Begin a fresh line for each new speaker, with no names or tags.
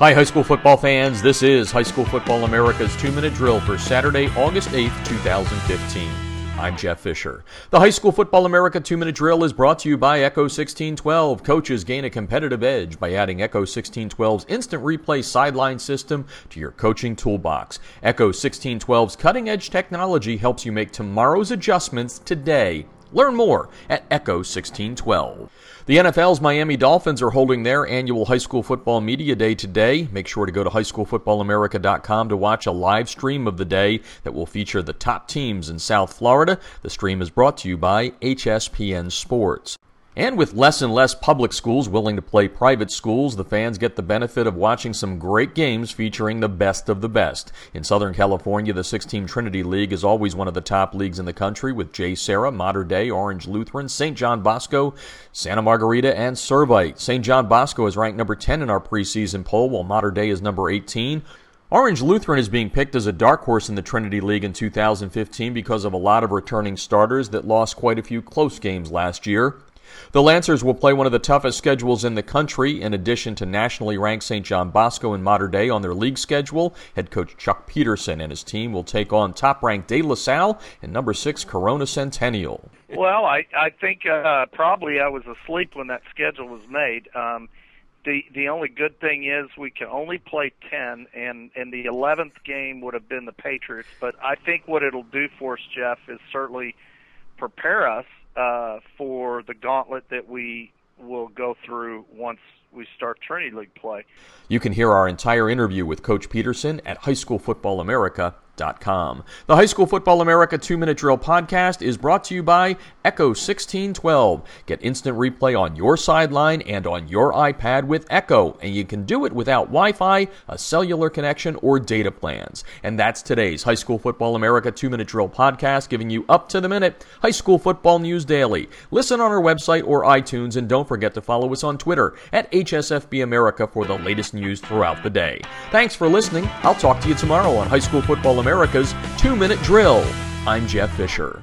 Hi, high school football fans. This is High School Football America's two minute drill for Saturday, August 8th, 2015. I'm Jeff Fisher. The High School Football America two minute drill is brought to you by Echo 1612. Coaches gain a competitive edge by adding Echo 1612's instant replay sideline system to your coaching toolbox. Echo 1612's cutting edge technology helps you make tomorrow's adjustments today. Learn more at Echo 1612. The NFL's Miami Dolphins are holding their annual High School Football Media Day today. Make sure to go to highschoolfootballamerica.com to watch a live stream of the day that will feature the top teams in South Florida. The stream is brought to you by HSPN Sports. And with less and less public schools willing to play private schools, the fans get the benefit of watching some great games featuring the best of the best. In Southern California, the six team Trinity League is always one of the top leagues in the country with JSerra, Mater Dei, Orange Lutheran, St. John Bosco, Santa Margarita, and Servite. St. John Bosco is ranked number 10 in our preseason poll, while Mater Dei is number 18. Orange Lutheran is being picked as a dark horse in the Trinity League in 2015 because of a lot of returning starters that lost quite a few close games last year. The Lancers will play one of the toughest schedules in the country, in addition to nationally ranked St. John Bosco and Mater Dei on their league schedule. Head coach Chuck Peterson and his team will take on top ranked De La Salle and number six Corona Centennial.
Well, I, I think uh, probably I was asleep when that schedule was made. Um, the the only good thing is we can only play 10 and and the 11th game would have been the Patriots but I think what it'll do for us Jeff is certainly prepare us uh, for the gauntlet that we will go through once we start Trinity League play.
You can hear our entire interview with Coach Peterson at highschoolfootballamerica.com the High School Football America 2 Minute Drill podcast is brought to you by Echo 1612. Get instant replay on your sideline and on your iPad with Echo, and you can do it without Wi Fi, a cellular connection, or data plans. And that's today's High School Football America 2 Minute Drill podcast, giving you up to the minute high school football news daily. Listen on our website or iTunes, and don't forget to follow us on Twitter at HSFB America for the latest news throughout the day. Thanks for listening. I'll talk to you tomorrow on High School Football America's two minute drill. I'm Jeff Fisher.